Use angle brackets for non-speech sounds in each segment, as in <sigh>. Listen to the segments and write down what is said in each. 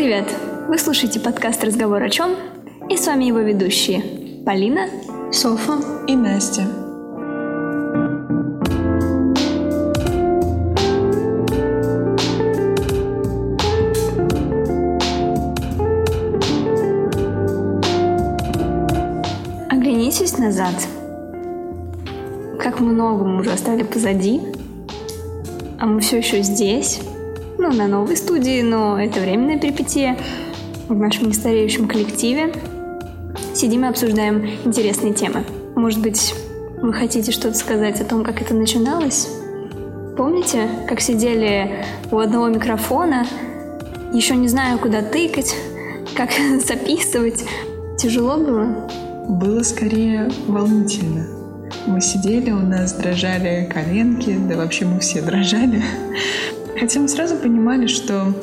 привет! Вы слушаете подкаст «Разговор о чем?» и с вами его ведущие Полина, Софа и Настя. Оглянитесь назад. Как много мы уже оставили позади, а мы все еще здесь, на новой студии, но это временная перипетия в нашем нестареющем коллективе. Сидим и обсуждаем интересные темы. Может быть, вы хотите что-то сказать о том, как это начиналось? Помните, как сидели у одного микрофона, еще не знаю, куда тыкать, как <laughs> записывать? Тяжело было? Было скорее волнительно. Мы сидели, у нас дрожали коленки, да вообще мы все дрожали. Хотя мы сразу понимали, что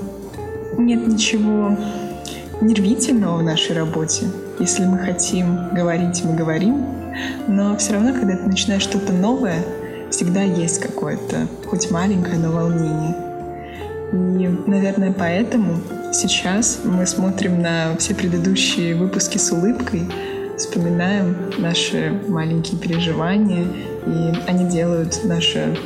нет ничего нервительного в нашей работе. Если мы хотим говорить, мы говорим. Но все равно, когда ты начинаешь что-то новое, всегда есть какое-то, хоть маленькое, но волнение. И, наверное, поэтому сейчас мы смотрим на все предыдущие выпуски с улыбкой, вспоминаем наши маленькие переживания, и они делают наше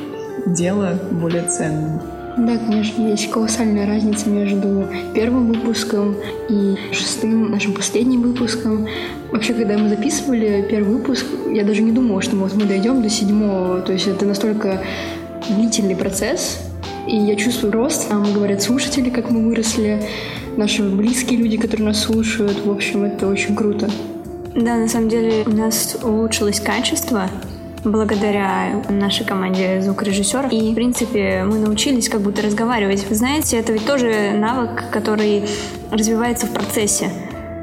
дело более ценным. Да, конечно, есть колоссальная разница между первым выпуском и шестым, нашим последним выпуском. Вообще, когда мы записывали первый выпуск, я даже не думала, что вот мы дойдем до седьмого. То есть это настолько длительный процесс, и я чувствую рост. Нам говорят слушатели, как мы выросли, наши близкие люди, которые нас слушают. В общем, это очень круто. Да, на самом деле у нас улучшилось качество благодаря нашей команде звукорежиссеров. И, в принципе, мы научились как будто разговаривать. Вы знаете, это ведь тоже навык, который развивается в процессе.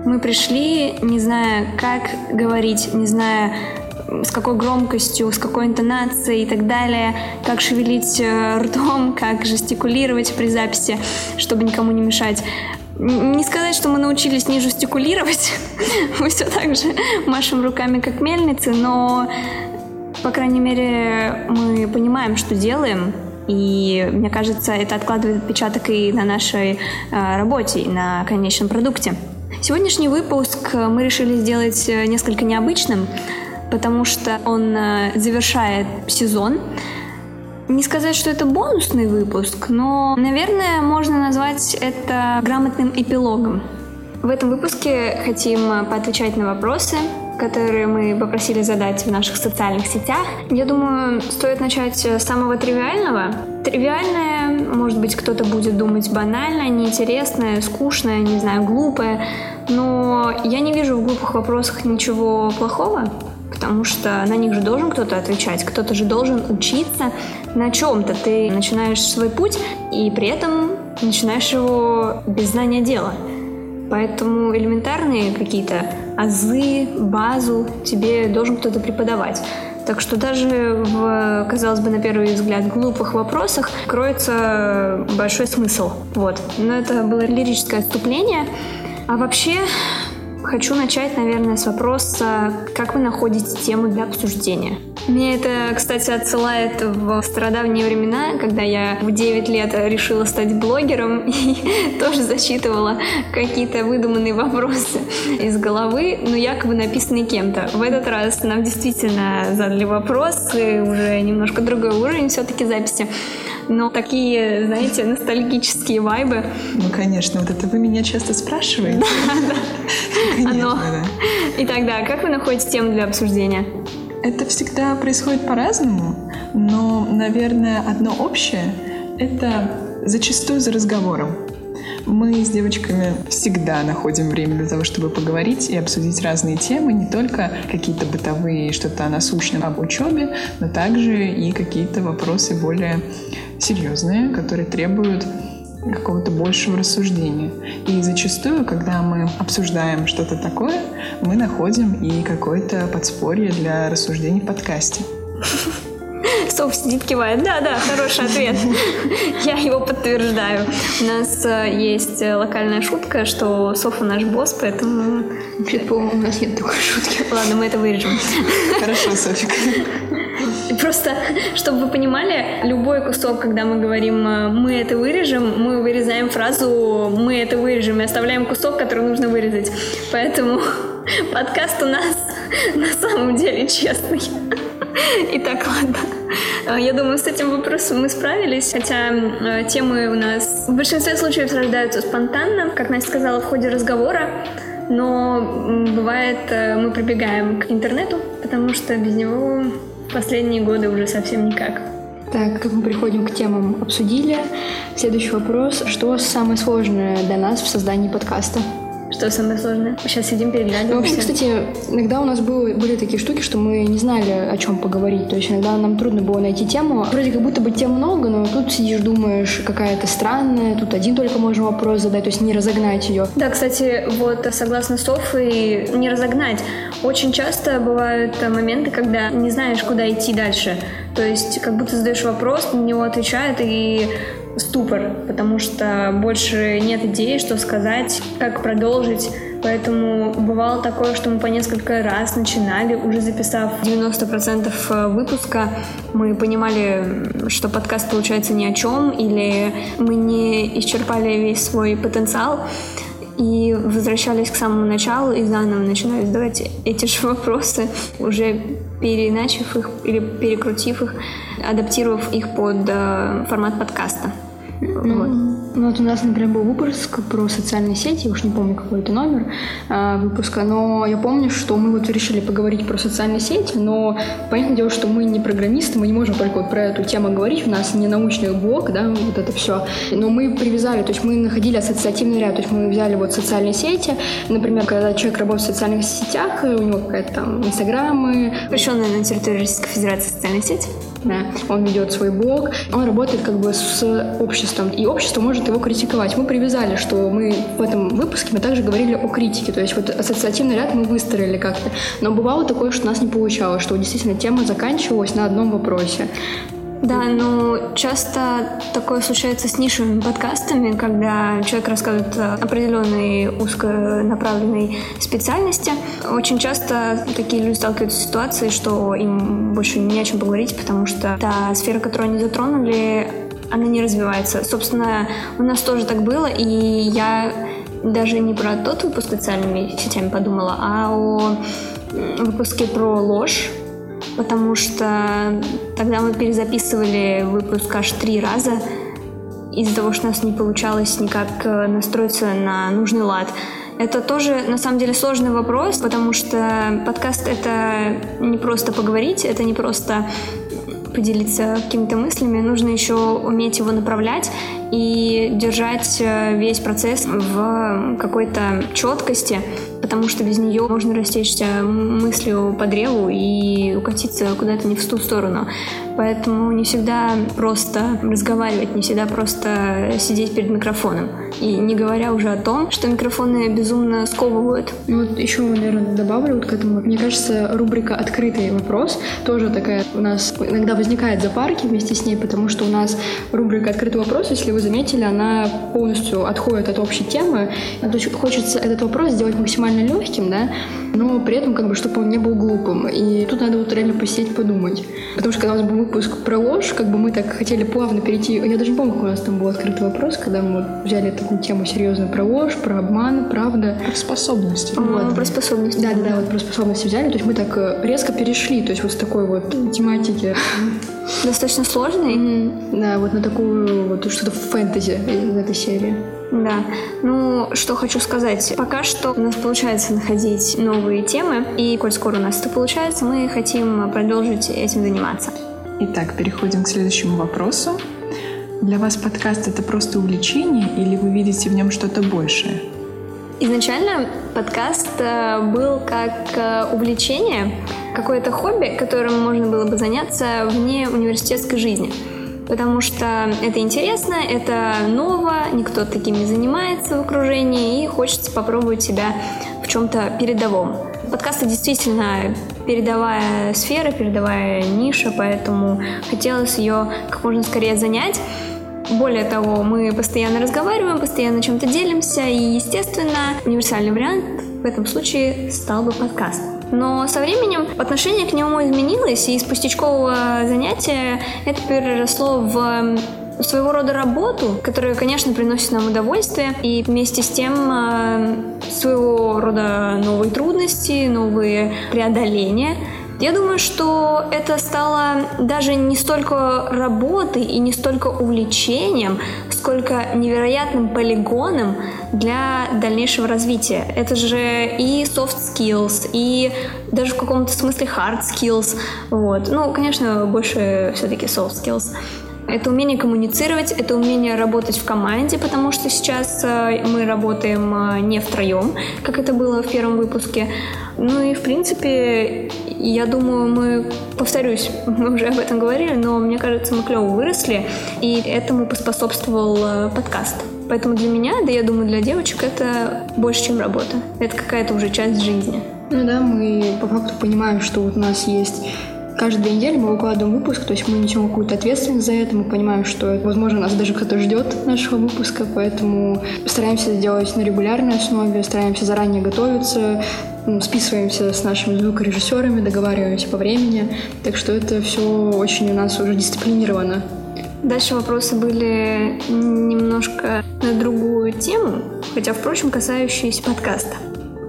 Мы пришли, не зная, как говорить, не зная, с какой громкостью, с какой интонацией и так далее, как шевелить э, ртом, <laughs> как жестикулировать при записи, чтобы никому не мешать. Не сказать, что мы научились не жестикулировать, <laughs> мы все так же <laughs> машем руками, как мельницы, но по крайней мере, мы понимаем, что делаем, и мне кажется, это откладывает отпечаток и на нашей э, работе, и на конечном продукте. Сегодняшний выпуск мы решили сделать э, несколько необычным, потому что он э, завершает сезон. Не сказать, что это бонусный выпуск, но, наверное, можно назвать это грамотным эпилогом. В этом выпуске хотим поотвечать на вопросы, которые мы попросили задать в наших социальных сетях. Я думаю, стоит начать с самого тривиального. Тривиальное, может быть, кто-то будет думать банальное, неинтересное, скучное, не знаю, глупое, но я не вижу в глупых вопросах ничего плохого, потому что на них же должен кто-то отвечать, кто-то же должен учиться на чем-то. Ты начинаешь свой путь и при этом начинаешь его без знания дела. Поэтому элементарные какие-то азы, базу тебе должен кто-то преподавать. Так что даже в, казалось бы, на первый взгляд глупых вопросах кроется большой смысл. Вот. Но это было лирическое отступление. А вообще, хочу начать, наверное, с вопроса, как вы находите тему для обсуждения? Мне это, кстати, отсылает в стародавние времена, когда я в 9 лет решила стать блогером <laughs> и тоже зачитывала какие-то выдуманные вопросы из головы, но якобы написанные кем-то. В этот раз нам действительно задали вопросы, уже немножко другой уровень все-таки записи но такие, знаете, ностальгические вайбы. Ну, конечно, вот это вы меня часто спрашиваете. Да, да. Конечно, да. Итак, да, как вы находите тему для обсуждения? Это всегда происходит по-разному, но, наверное, одно общее — это зачастую за разговором. Мы с девочками всегда находим время для того, чтобы поговорить и обсудить разные темы, не только какие-то бытовые, что-то насущное об учебе, но также и какие-то вопросы более серьезные, которые требуют какого-то большего рассуждения. И зачастую, когда мы обсуждаем что-то такое, мы находим и какое-то подспорье для рассуждений в подкасте. <laughs> Соф сидит, кивает. Да, да, хороший ответ. <laughs> Я его подтверждаю. У нас э, есть локальная шутка, что Софа наш босс, поэтому... По-моему, у нас нет такой шутки. Ладно, мы это вырежем. Хорошо, <laughs> Софик. Просто, <laughs> чтобы вы понимали, любой кусок, когда мы говорим э, «мы это вырежем», мы вырезаем фразу «мы это вырежем» и оставляем кусок, который нужно вырезать. Поэтому <laughs> подкаст у нас <laughs> на самом деле честный. Итак, ладно. Э, я думаю, с этим вопросом мы справились, хотя э, темы у нас в большинстве случаев рождаются спонтанно, как Настя сказала, в ходе разговора, но бывает мы прибегаем к интернету, потому что без него последние годы уже совсем никак. Так, как мы приходим к темам, обсудили. Следующий вопрос. Что самое сложное для нас в создании подкаста? Что самое сложное? Сейчас сидим, переглядываемся. Ну, вообще, кстати, иногда у нас было, были такие штуки, что мы не знали, о чем поговорить. То есть иногда нам трудно было найти тему. Вроде как будто бы тем много, но тут сидишь, думаешь, какая-то странная, тут один только можно вопрос задать, то есть не разогнать ее. Да, кстати, вот согласно Софы, не разогнать. Очень часто бывают моменты, когда не знаешь, куда идти дальше. То есть как будто задаешь вопрос, на него отвечают, и ступор, потому что больше нет идеи, что сказать, как продолжить. Поэтому бывало такое, что мы по несколько раз начинали, уже записав 90% э, выпуска, мы понимали, что подкаст получается ни о чем, или мы не исчерпали весь свой потенциал, и возвращались к самому началу и заново начинали задавать эти же вопросы, уже переначив их или перекрутив их, адаптировав их под э, формат подкаста. Вот. Ну вот у нас, например, был выпуск про социальные сети, я уж не помню, какой это номер э, выпуска, но я помню, что мы вот решили поговорить про социальные сети, но понятное дело, что мы не программисты, мы не можем только вот про эту тему говорить, у нас не научный блок, да, вот это все. Но мы привязали, то есть мы находили ассоциативный ряд, то есть мы взяли вот социальные сети, например, когда человек работает в социальных сетях, у него какая-то там инстаграмы. Запрещенная на территории Российской Федерации социальная сеть. Да, он ведет свой блог, он работает как бы с обществом, и общество может его критиковать. Мы привязали, что мы в этом выпуске мы также говорили о критике, то есть вот ассоциативный ряд мы выстроили как-то. Но бывало такое, что у нас не получалось, что действительно тема заканчивалась на одном вопросе. Да, но часто такое случается с нишевыми подкастами, когда человек рассказывает определенной узконаправленной специальности. Очень часто такие люди сталкиваются с ситуацией, что им больше не о чем поговорить, потому что та сфера, которую они затронули, она не развивается. Собственно, у нас тоже так было, и я даже не про тот выпуск социальными сетями подумала, а о выпуске про ложь, потому что тогда мы перезаписывали выпуск аж три раза из-за того, что у нас не получалось никак э, настроиться на нужный лад. Это тоже, на самом деле, сложный вопрос, потому что подкаст — это не просто поговорить, это не просто поделиться какими-то мыслями, нужно еще уметь его направлять и держать э, весь процесс в какой-то четкости, потому что без нее можно растечься мыслью по древу и укатиться куда-то не в ту сторону. Поэтому не всегда просто разговаривать, не всегда просто сидеть перед микрофоном. И не говоря уже о том, что микрофоны безумно сковывают. Ну, вот еще, наверное, добавлю вот к этому. Мне кажется, рубрика «Открытый вопрос» тоже такая у нас иногда возникает запарки вместе с ней, потому что у нас рубрика «Открытый вопрос», если вы заметили, она полностью отходит от общей темы. Хочется этот вопрос сделать максимально легким, да, но при этом, как бы, чтобы он не был глупым. И тут надо вот реально посидеть, подумать. Потому что когда у нас был выпуск про ложь, как бы мы так хотели плавно перейти. Я даже не помню, как у нас там был открытый вопрос, когда мы вот взяли такую тему серьезную про ложь, про обман, правда. Про способности. Вот. Про способности. Да, да, да, вот про способности взяли. То есть мы так э, резко перешли, то есть вот с такой вот тематики. <laughs> Достаточно сложной. Mm-hmm. Да, вот на такую вот что-то фэнтези в этой серии. Да. Ну, что хочу сказать. Пока что у нас получается находить новые темы, и коль скоро у нас это получается, мы хотим продолжить этим заниматься. Итак, переходим к следующему вопросу. Для вас подкаст — это просто увлечение или вы видите в нем что-то большее? Изначально подкаст э, был как э, увлечение, какое-то хобби, которым можно было бы заняться вне университетской жизни — потому что это интересно, это ново, никто таким не занимается в окружении, и хочется попробовать себя в чем-то передовом. Подкасты действительно передовая сфера, передовая ниша, поэтому хотелось ее как можно скорее занять. Более того, мы постоянно разговариваем, постоянно чем-то делимся, и, естественно, универсальный вариант в этом случае стал бы подкаст. Но со временем отношение к нему изменилось, и из пустячкового занятия это переросло в своего рода работу, которая, конечно, приносит нам удовольствие, и вместе с тем э, своего рода новые трудности, новые преодоления. Я думаю, что это стало даже не столько работой и не столько увлечением, сколько невероятным полигоном для дальнейшего развития. Это же и soft skills, и даже в каком-то смысле hard skills. Вот. Ну, конечно, больше все-таки soft skills. Это умение коммуницировать, это умение работать в команде, потому что сейчас э, мы работаем э, не втроем, как это было в первом выпуске. Ну и, в принципе, я думаю, мы, повторюсь, <laughs> мы уже об этом говорили, но мне кажется, мы клево выросли, и этому поспособствовал э, подкаст. Поэтому для меня, да я думаю, для девочек это больше, чем работа. Это какая-то уже часть жизни. Ну да, мы по факту понимаем, что вот у нас есть каждые две недели мы выкладываем выпуск, то есть мы несем какую-то ответственность за это, мы понимаем, что, возможно, нас даже кто-то ждет нашего выпуска, поэтому стараемся сделать на регулярной основе, стараемся заранее готовиться, списываемся с нашими звукорежиссерами, договариваемся по времени, так что это все очень у нас уже дисциплинировано. Дальше вопросы были немножко на другую тему, хотя, впрочем, касающиеся подкаста.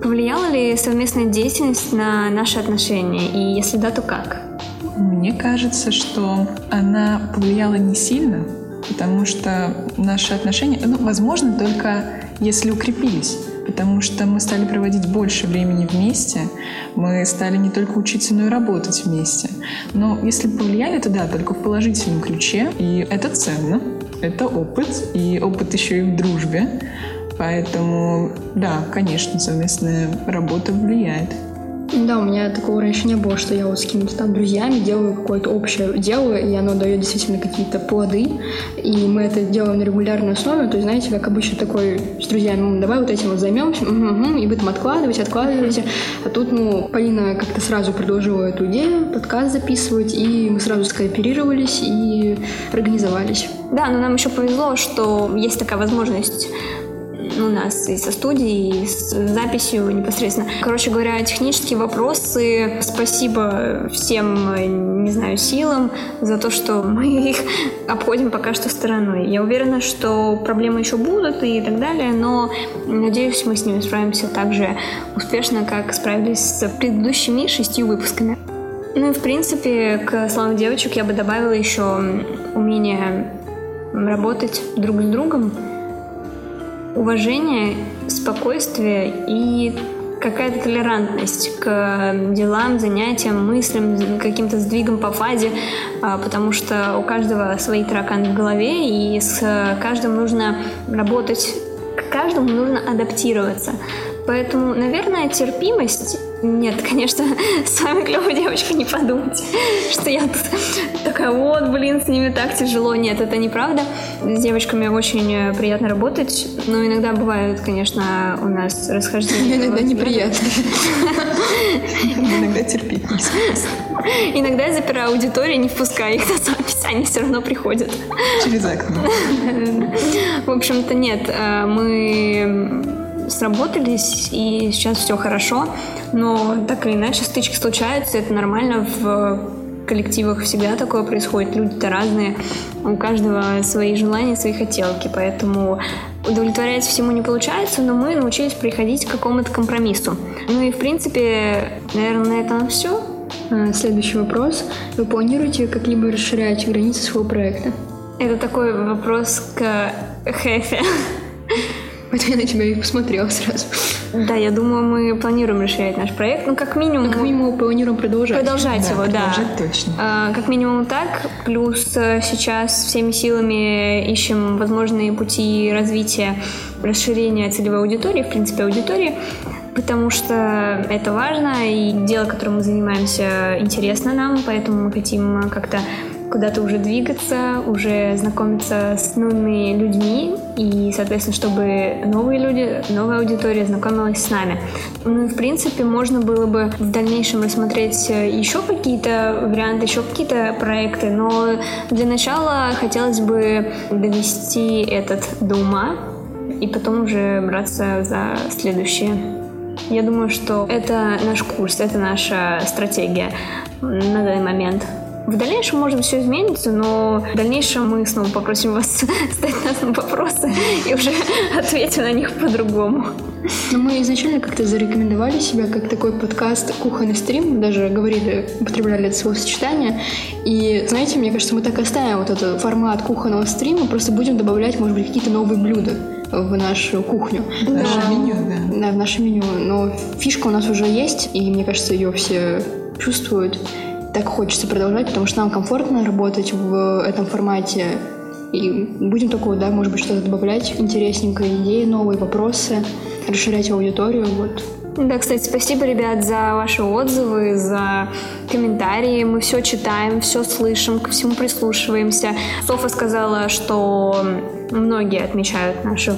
Повлияла ли совместная деятельность на наши отношения, и если да, то как? Мне кажется, что она повлияла не сильно, потому что наши отношения, ну, возможно, только если укрепились потому что мы стали проводить больше времени вместе, мы стали не только учиться, но и работать вместе. Но если повлияли, то да, только в положительном ключе, и это ценно, это опыт, и опыт еще и в дружбе. Поэтому, да, конечно, совместная работа влияет. Да, у меня такого раньше не было, что я вот с какими-то там друзьями делаю какое-то общее дело, и оно дает действительно какие-то плоды, и мы это делаем на регулярной основе, то есть, знаете, как обычно такой с друзьями, ну, давай вот этим вот займемся, угу, угу, и вы там откладываете, откладываете, а тут, ну, Полина как-то сразу предложила эту идею, подкаст записывать, и мы сразу скооперировались и организовались. Да, но нам еще повезло, что есть такая возможность у нас и со студией, и с записью непосредственно. Короче говоря, технические вопросы. Спасибо всем, не знаю, силам за то, что <laughs> мы их обходим пока что стороной. Я уверена, что проблемы еще будут и так далее, но надеюсь, мы с ними справимся так же успешно, как справились с предыдущими шестью выпусками. Ну и, в принципе, к словам девочек я бы добавила еще умение работать друг с другом, уважение, спокойствие и какая-то толерантность к делам, занятиям, мыслям, каким-то сдвигам по фазе, а, потому что у каждого свои тараканы в голове, и с каждым нужно работать, к каждому нужно адаптироваться. Поэтому, наверное, терпимость... Нет, конечно, <laughs> с вами клевая девочка, не подумайте, что я тут такая, вот, блин, с ними так тяжело. Нет, это неправда. С девочками очень э, приятно работать, но иногда бывают, конечно, у нас расхождения. <laughs> Иногда неприятно. <laughs> Иногда терпеть Иногда я запираю аудиторию, не впускаю их на запись, они все равно приходят. Через окно. В общем-то, нет, э, мы сработались, и сейчас все хорошо. Но так или иначе стычки случаются, это нормально в коллективах всегда такое происходит. Люди-то разные, у каждого свои желания, свои хотелки, поэтому удовлетворять всему не получается, но мы научились приходить к какому-то компромиссу. Ну и, в принципе, наверное, на этом все. А, следующий вопрос. Вы планируете как-либо расширять границы своего проекта? Это такой вопрос к Хэфе. Поэтому я на тебя и посмотрела сразу. Да, я думаю, мы планируем расширять наш проект. Ну, как минимум... Ну, как минимум, планируем продолжать. Продолжать да, его, продолжать да. точно. А, как минимум так. Плюс э, сейчас всеми силами ищем возможные пути развития, расширения целевой аудитории, в принципе, аудитории потому что это важно, и дело, которым мы занимаемся, интересно нам, поэтому мы хотим как-то куда-то уже двигаться, уже знакомиться с новыми людьми и, соответственно, чтобы новые люди, новая аудитория знакомилась с нами. Ну и, в принципе, можно было бы в дальнейшем рассмотреть еще какие-то варианты, еще какие-то проекты, но для начала хотелось бы довести этот до ума и потом уже браться за следующее. Я думаю, что это наш курс, это наша стратегия на данный момент. В дальнейшем, может быть, все изменится, но в дальнейшем мы снова попросим вас <laughs> стать нас на вопросы и уже <laughs> ответим на них по-другому. Но мы изначально как-то зарекомендовали себя как такой подкаст «Кухонный стрим». Мы даже говорили, употребляли это словосочетание. И, знаете, мне кажется, мы так оставим вот этот формат кухонного стрима, просто будем добавлять, может быть, какие-то новые блюда в нашу кухню. В наше Но- меню, да. Да, в наше меню. Но фишка у нас уже есть, и мне кажется, ее все чувствуют. Так хочется продолжать, потому что нам комфортно работать в этом формате. И будем только, да, может быть, что-то добавлять интересненькое, идеи, новые вопросы, расширять аудиторию. Вот. Да, кстати, спасибо, ребят, за ваши отзывы, за комментарии. Мы все читаем, все слышим, ко всему прислушиваемся. Софа сказала, что многие отмечают нашу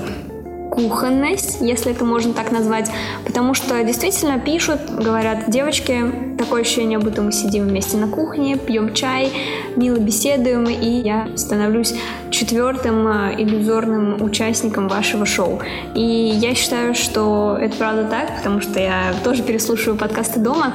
кухонность, если это можно так назвать, потому что действительно пишут, говорят, девочки, такое ощущение, будто мы сидим вместе на кухне, пьем чай, мило беседуем, и я становлюсь четвертым э, иллюзорным участником вашего шоу. И я считаю, что это правда так, потому что я тоже переслушиваю подкасты дома,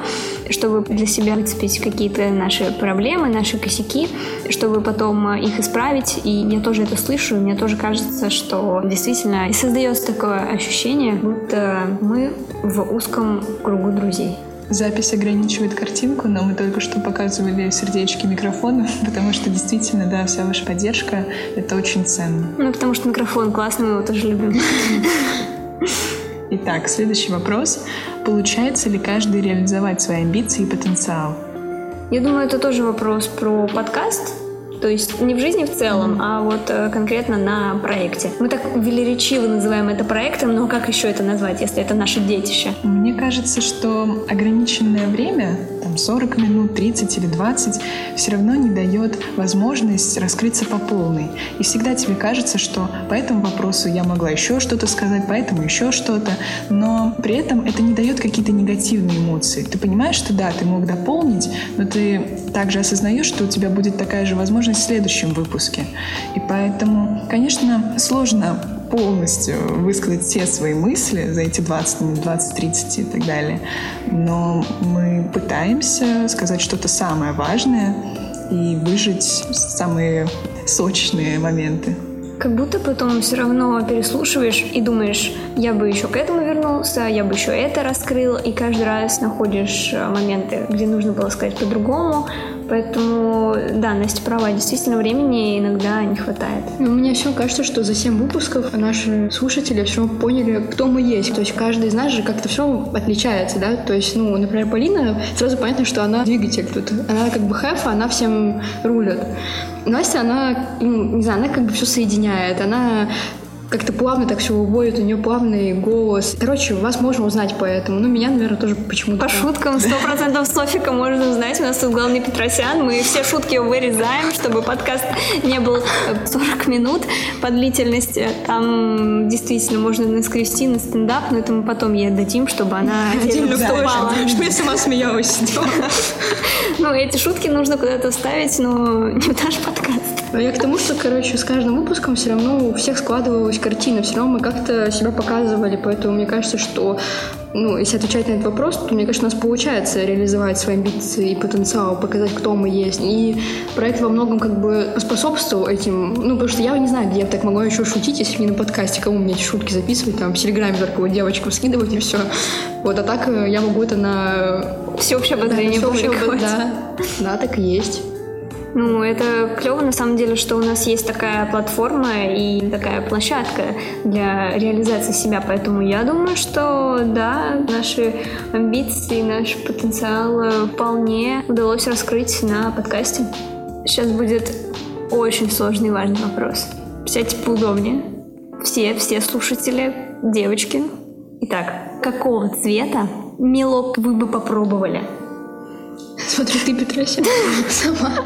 чтобы для себя выцепить какие-то наши проблемы, наши косяки, чтобы потом э, их исправить. И я тоже это слышу, и мне тоже кажется, что действительно создается такое ощущение, будто мы в узком кругу друзей. Запись ограничивает картинку, но мы только что показывали сердечки микрофона, <laughs> потому что действительно, да, вся ваша поддержка — это очень ценно. Ну, потому что микрофон классный, мы его тоже любим. <laughs> Итак, следующий вопрос. Получается ли каждый реализовать свои амбиции и потенциал? Я думаю, это тоже вопрос про подкаст. То есть не в жизни в целом, а вот э, конкретно на проекте. Мы так велеречиво называем это проектом, но как еще это назвать, если это наше детище? Мне кажется, что ограниченное время, там 40 минут, 30 или 20, все равно не дает возможность раскрыться по полной. И всегда тебе кажется, что по этому вопросу я могла еще что-то сказать, поэтому еще что-то, но при этом это не дает какие-то негативные эмоции. Ты понимаешь, что да, ты мог дополнить, но ты также осознаешь, что у тебя будет такая же возможность в следующем выпуске. И поэтому, конечно, сложно полностью высказать все свои мысли за эти 20 минут, 20-30 и так далее. Но мы пытаемся сказать что-то самое важное и выжить самые сочные моменты. Как будто потом все равно переслушиваешь и думаешь, я бы еще к этому вернулся, я бы еще это раскрыл, и каждый раз находишь э, моменты, где нужно было сказать по-другому. Поэтому, да, Настя права, действительно времени иногда не хватает. Ну, мне все кажется, что за 7 выпусков наши слушатели все равно поняли, кто мы есть. То есть каждый из нас же как-то все отличается, да? То есть, ну, например, Полина, сразу понятно, что она двигатель тут. Она как бы хэф, она всем рулит. Настя, она, ну, не знаю, она как бы все соединяет. Она как-то плавно так все выводит, у нее плавный голос. Короче, вас можно узнать по этому. Ну, меня, наверное, тоже почему-то. По шуткам сто процентов Софика можно узнать. У нас тут главный Петросян. Мы все шутки вырезаем, чтобы подкаст не был э, 40 минут по длительности. Там действительно можно наскрести на стендап, но это мы потом ей отдадим, чтобы она <laughs> отдельно выступала. <laughs> Что я сама смеялась. <laughs> Ну, эти шутки нужно куда-то вставить, но не в наш подкаст. Но я к тому, что, короче, с каждым выпуском все равно у всех складывалась картина, все равно мы как-то себя показывали, поэтому мне кажется, что, ну, если отвечать на этот вопрос, то, мне кажется, у нас получается реализовать свои амбиции и потенциал, показать, кто мы есть. И проект во многом как бы способствовал этим, ну, потому что я не знаю, где я так могла еще шутить, если не на подкасте, кому мне эти шутки записывать, там, в Телеграме только вот девочкам скидывать и все. Вот, а так э, я могу это на... Всеобщее обозрение Да, всеобщее. Да, да, так и есть. Ну, это клево на самом деле, что у нас есть такая платформа и такая площадка для реализации себя. Поэтому я думаю, что да, наши амбиции, наш потенциал э, вполне удалось раскрыть на подкасте. Сейчас будет очень сложный и важный вопрос. Сядьте поудобнее. Все, все слушатели, девочки. Итак, какого цвета мелок вы бы попробовали? Смотри, ты, Петросян, сама.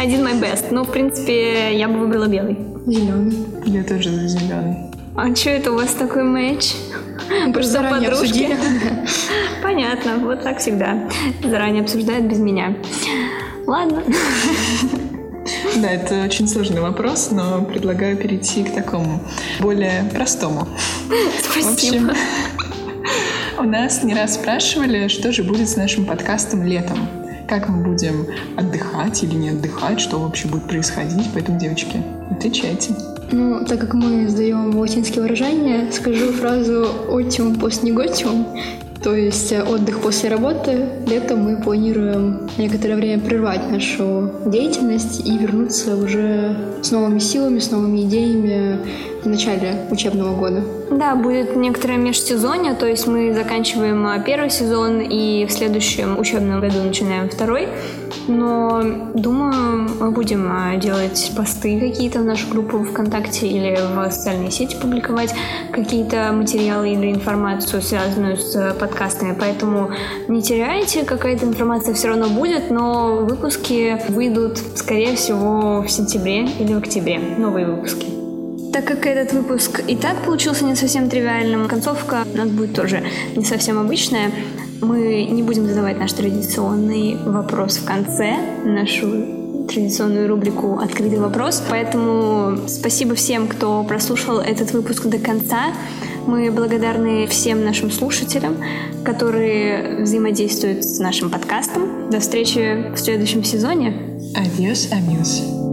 Один my best. Ну, в принципе, я бы выбрала белый. Зеленый. Я тоже за зеленый. А что это у вас такой матч? Просто заранее подружки? обсудили. Понятно, вот так всегда. Заранее обсуждают без меня. Ладно. Да, это очень сложный вопрос, но предлагаю перейти к такому более простому. В Спасибо. общем, У нас не раз спрашивали, что же будет с нашим подкастом летом. Как мы будем отдыхать или не отдыхать, что вообще будет происходить. Поэтому, девочки, отвечайте. Ну, так как мы сдаем латинские выражения, скажу фразу «отиум пост неготиум», то есть э, отдых после работы. Летом мы планируем некоторое время прервать нашу деятельность и вернуться уже с новыми силами, с новыми идеями в начале учебного года. Да, будет некоторое межсезонье, то есть мы заканчиваем а, первый сезон и в следующем учебном году начинаем второй. Но думаю, мы будем а, делать посты какие-то в нашу группу ВКонтакте или в социальные сети публиковать какие-то материалы или информацию, связанную с подкастами. Поэтому не теряйте, какая-то информация все равно будет, но выпуски выйдут, скорее всего, в сентябре или в октябре. Новые выпуски. Так как этот выпуск и так получился не совсем тривиальным, концовка у нас будет тоже не совсем обычная. Мы не будем задавать наш традиционный вопрос в конце, нашу традиционную рубрику «Открытый вопрос». Поэтому спасибо всем, кто прослушал этот выпуск до конца. Мы благодарны всем нашим слушателям, которые взаимодействуют с нашим подкастом. До встречи в следующем сезоне. Адьос, амигос.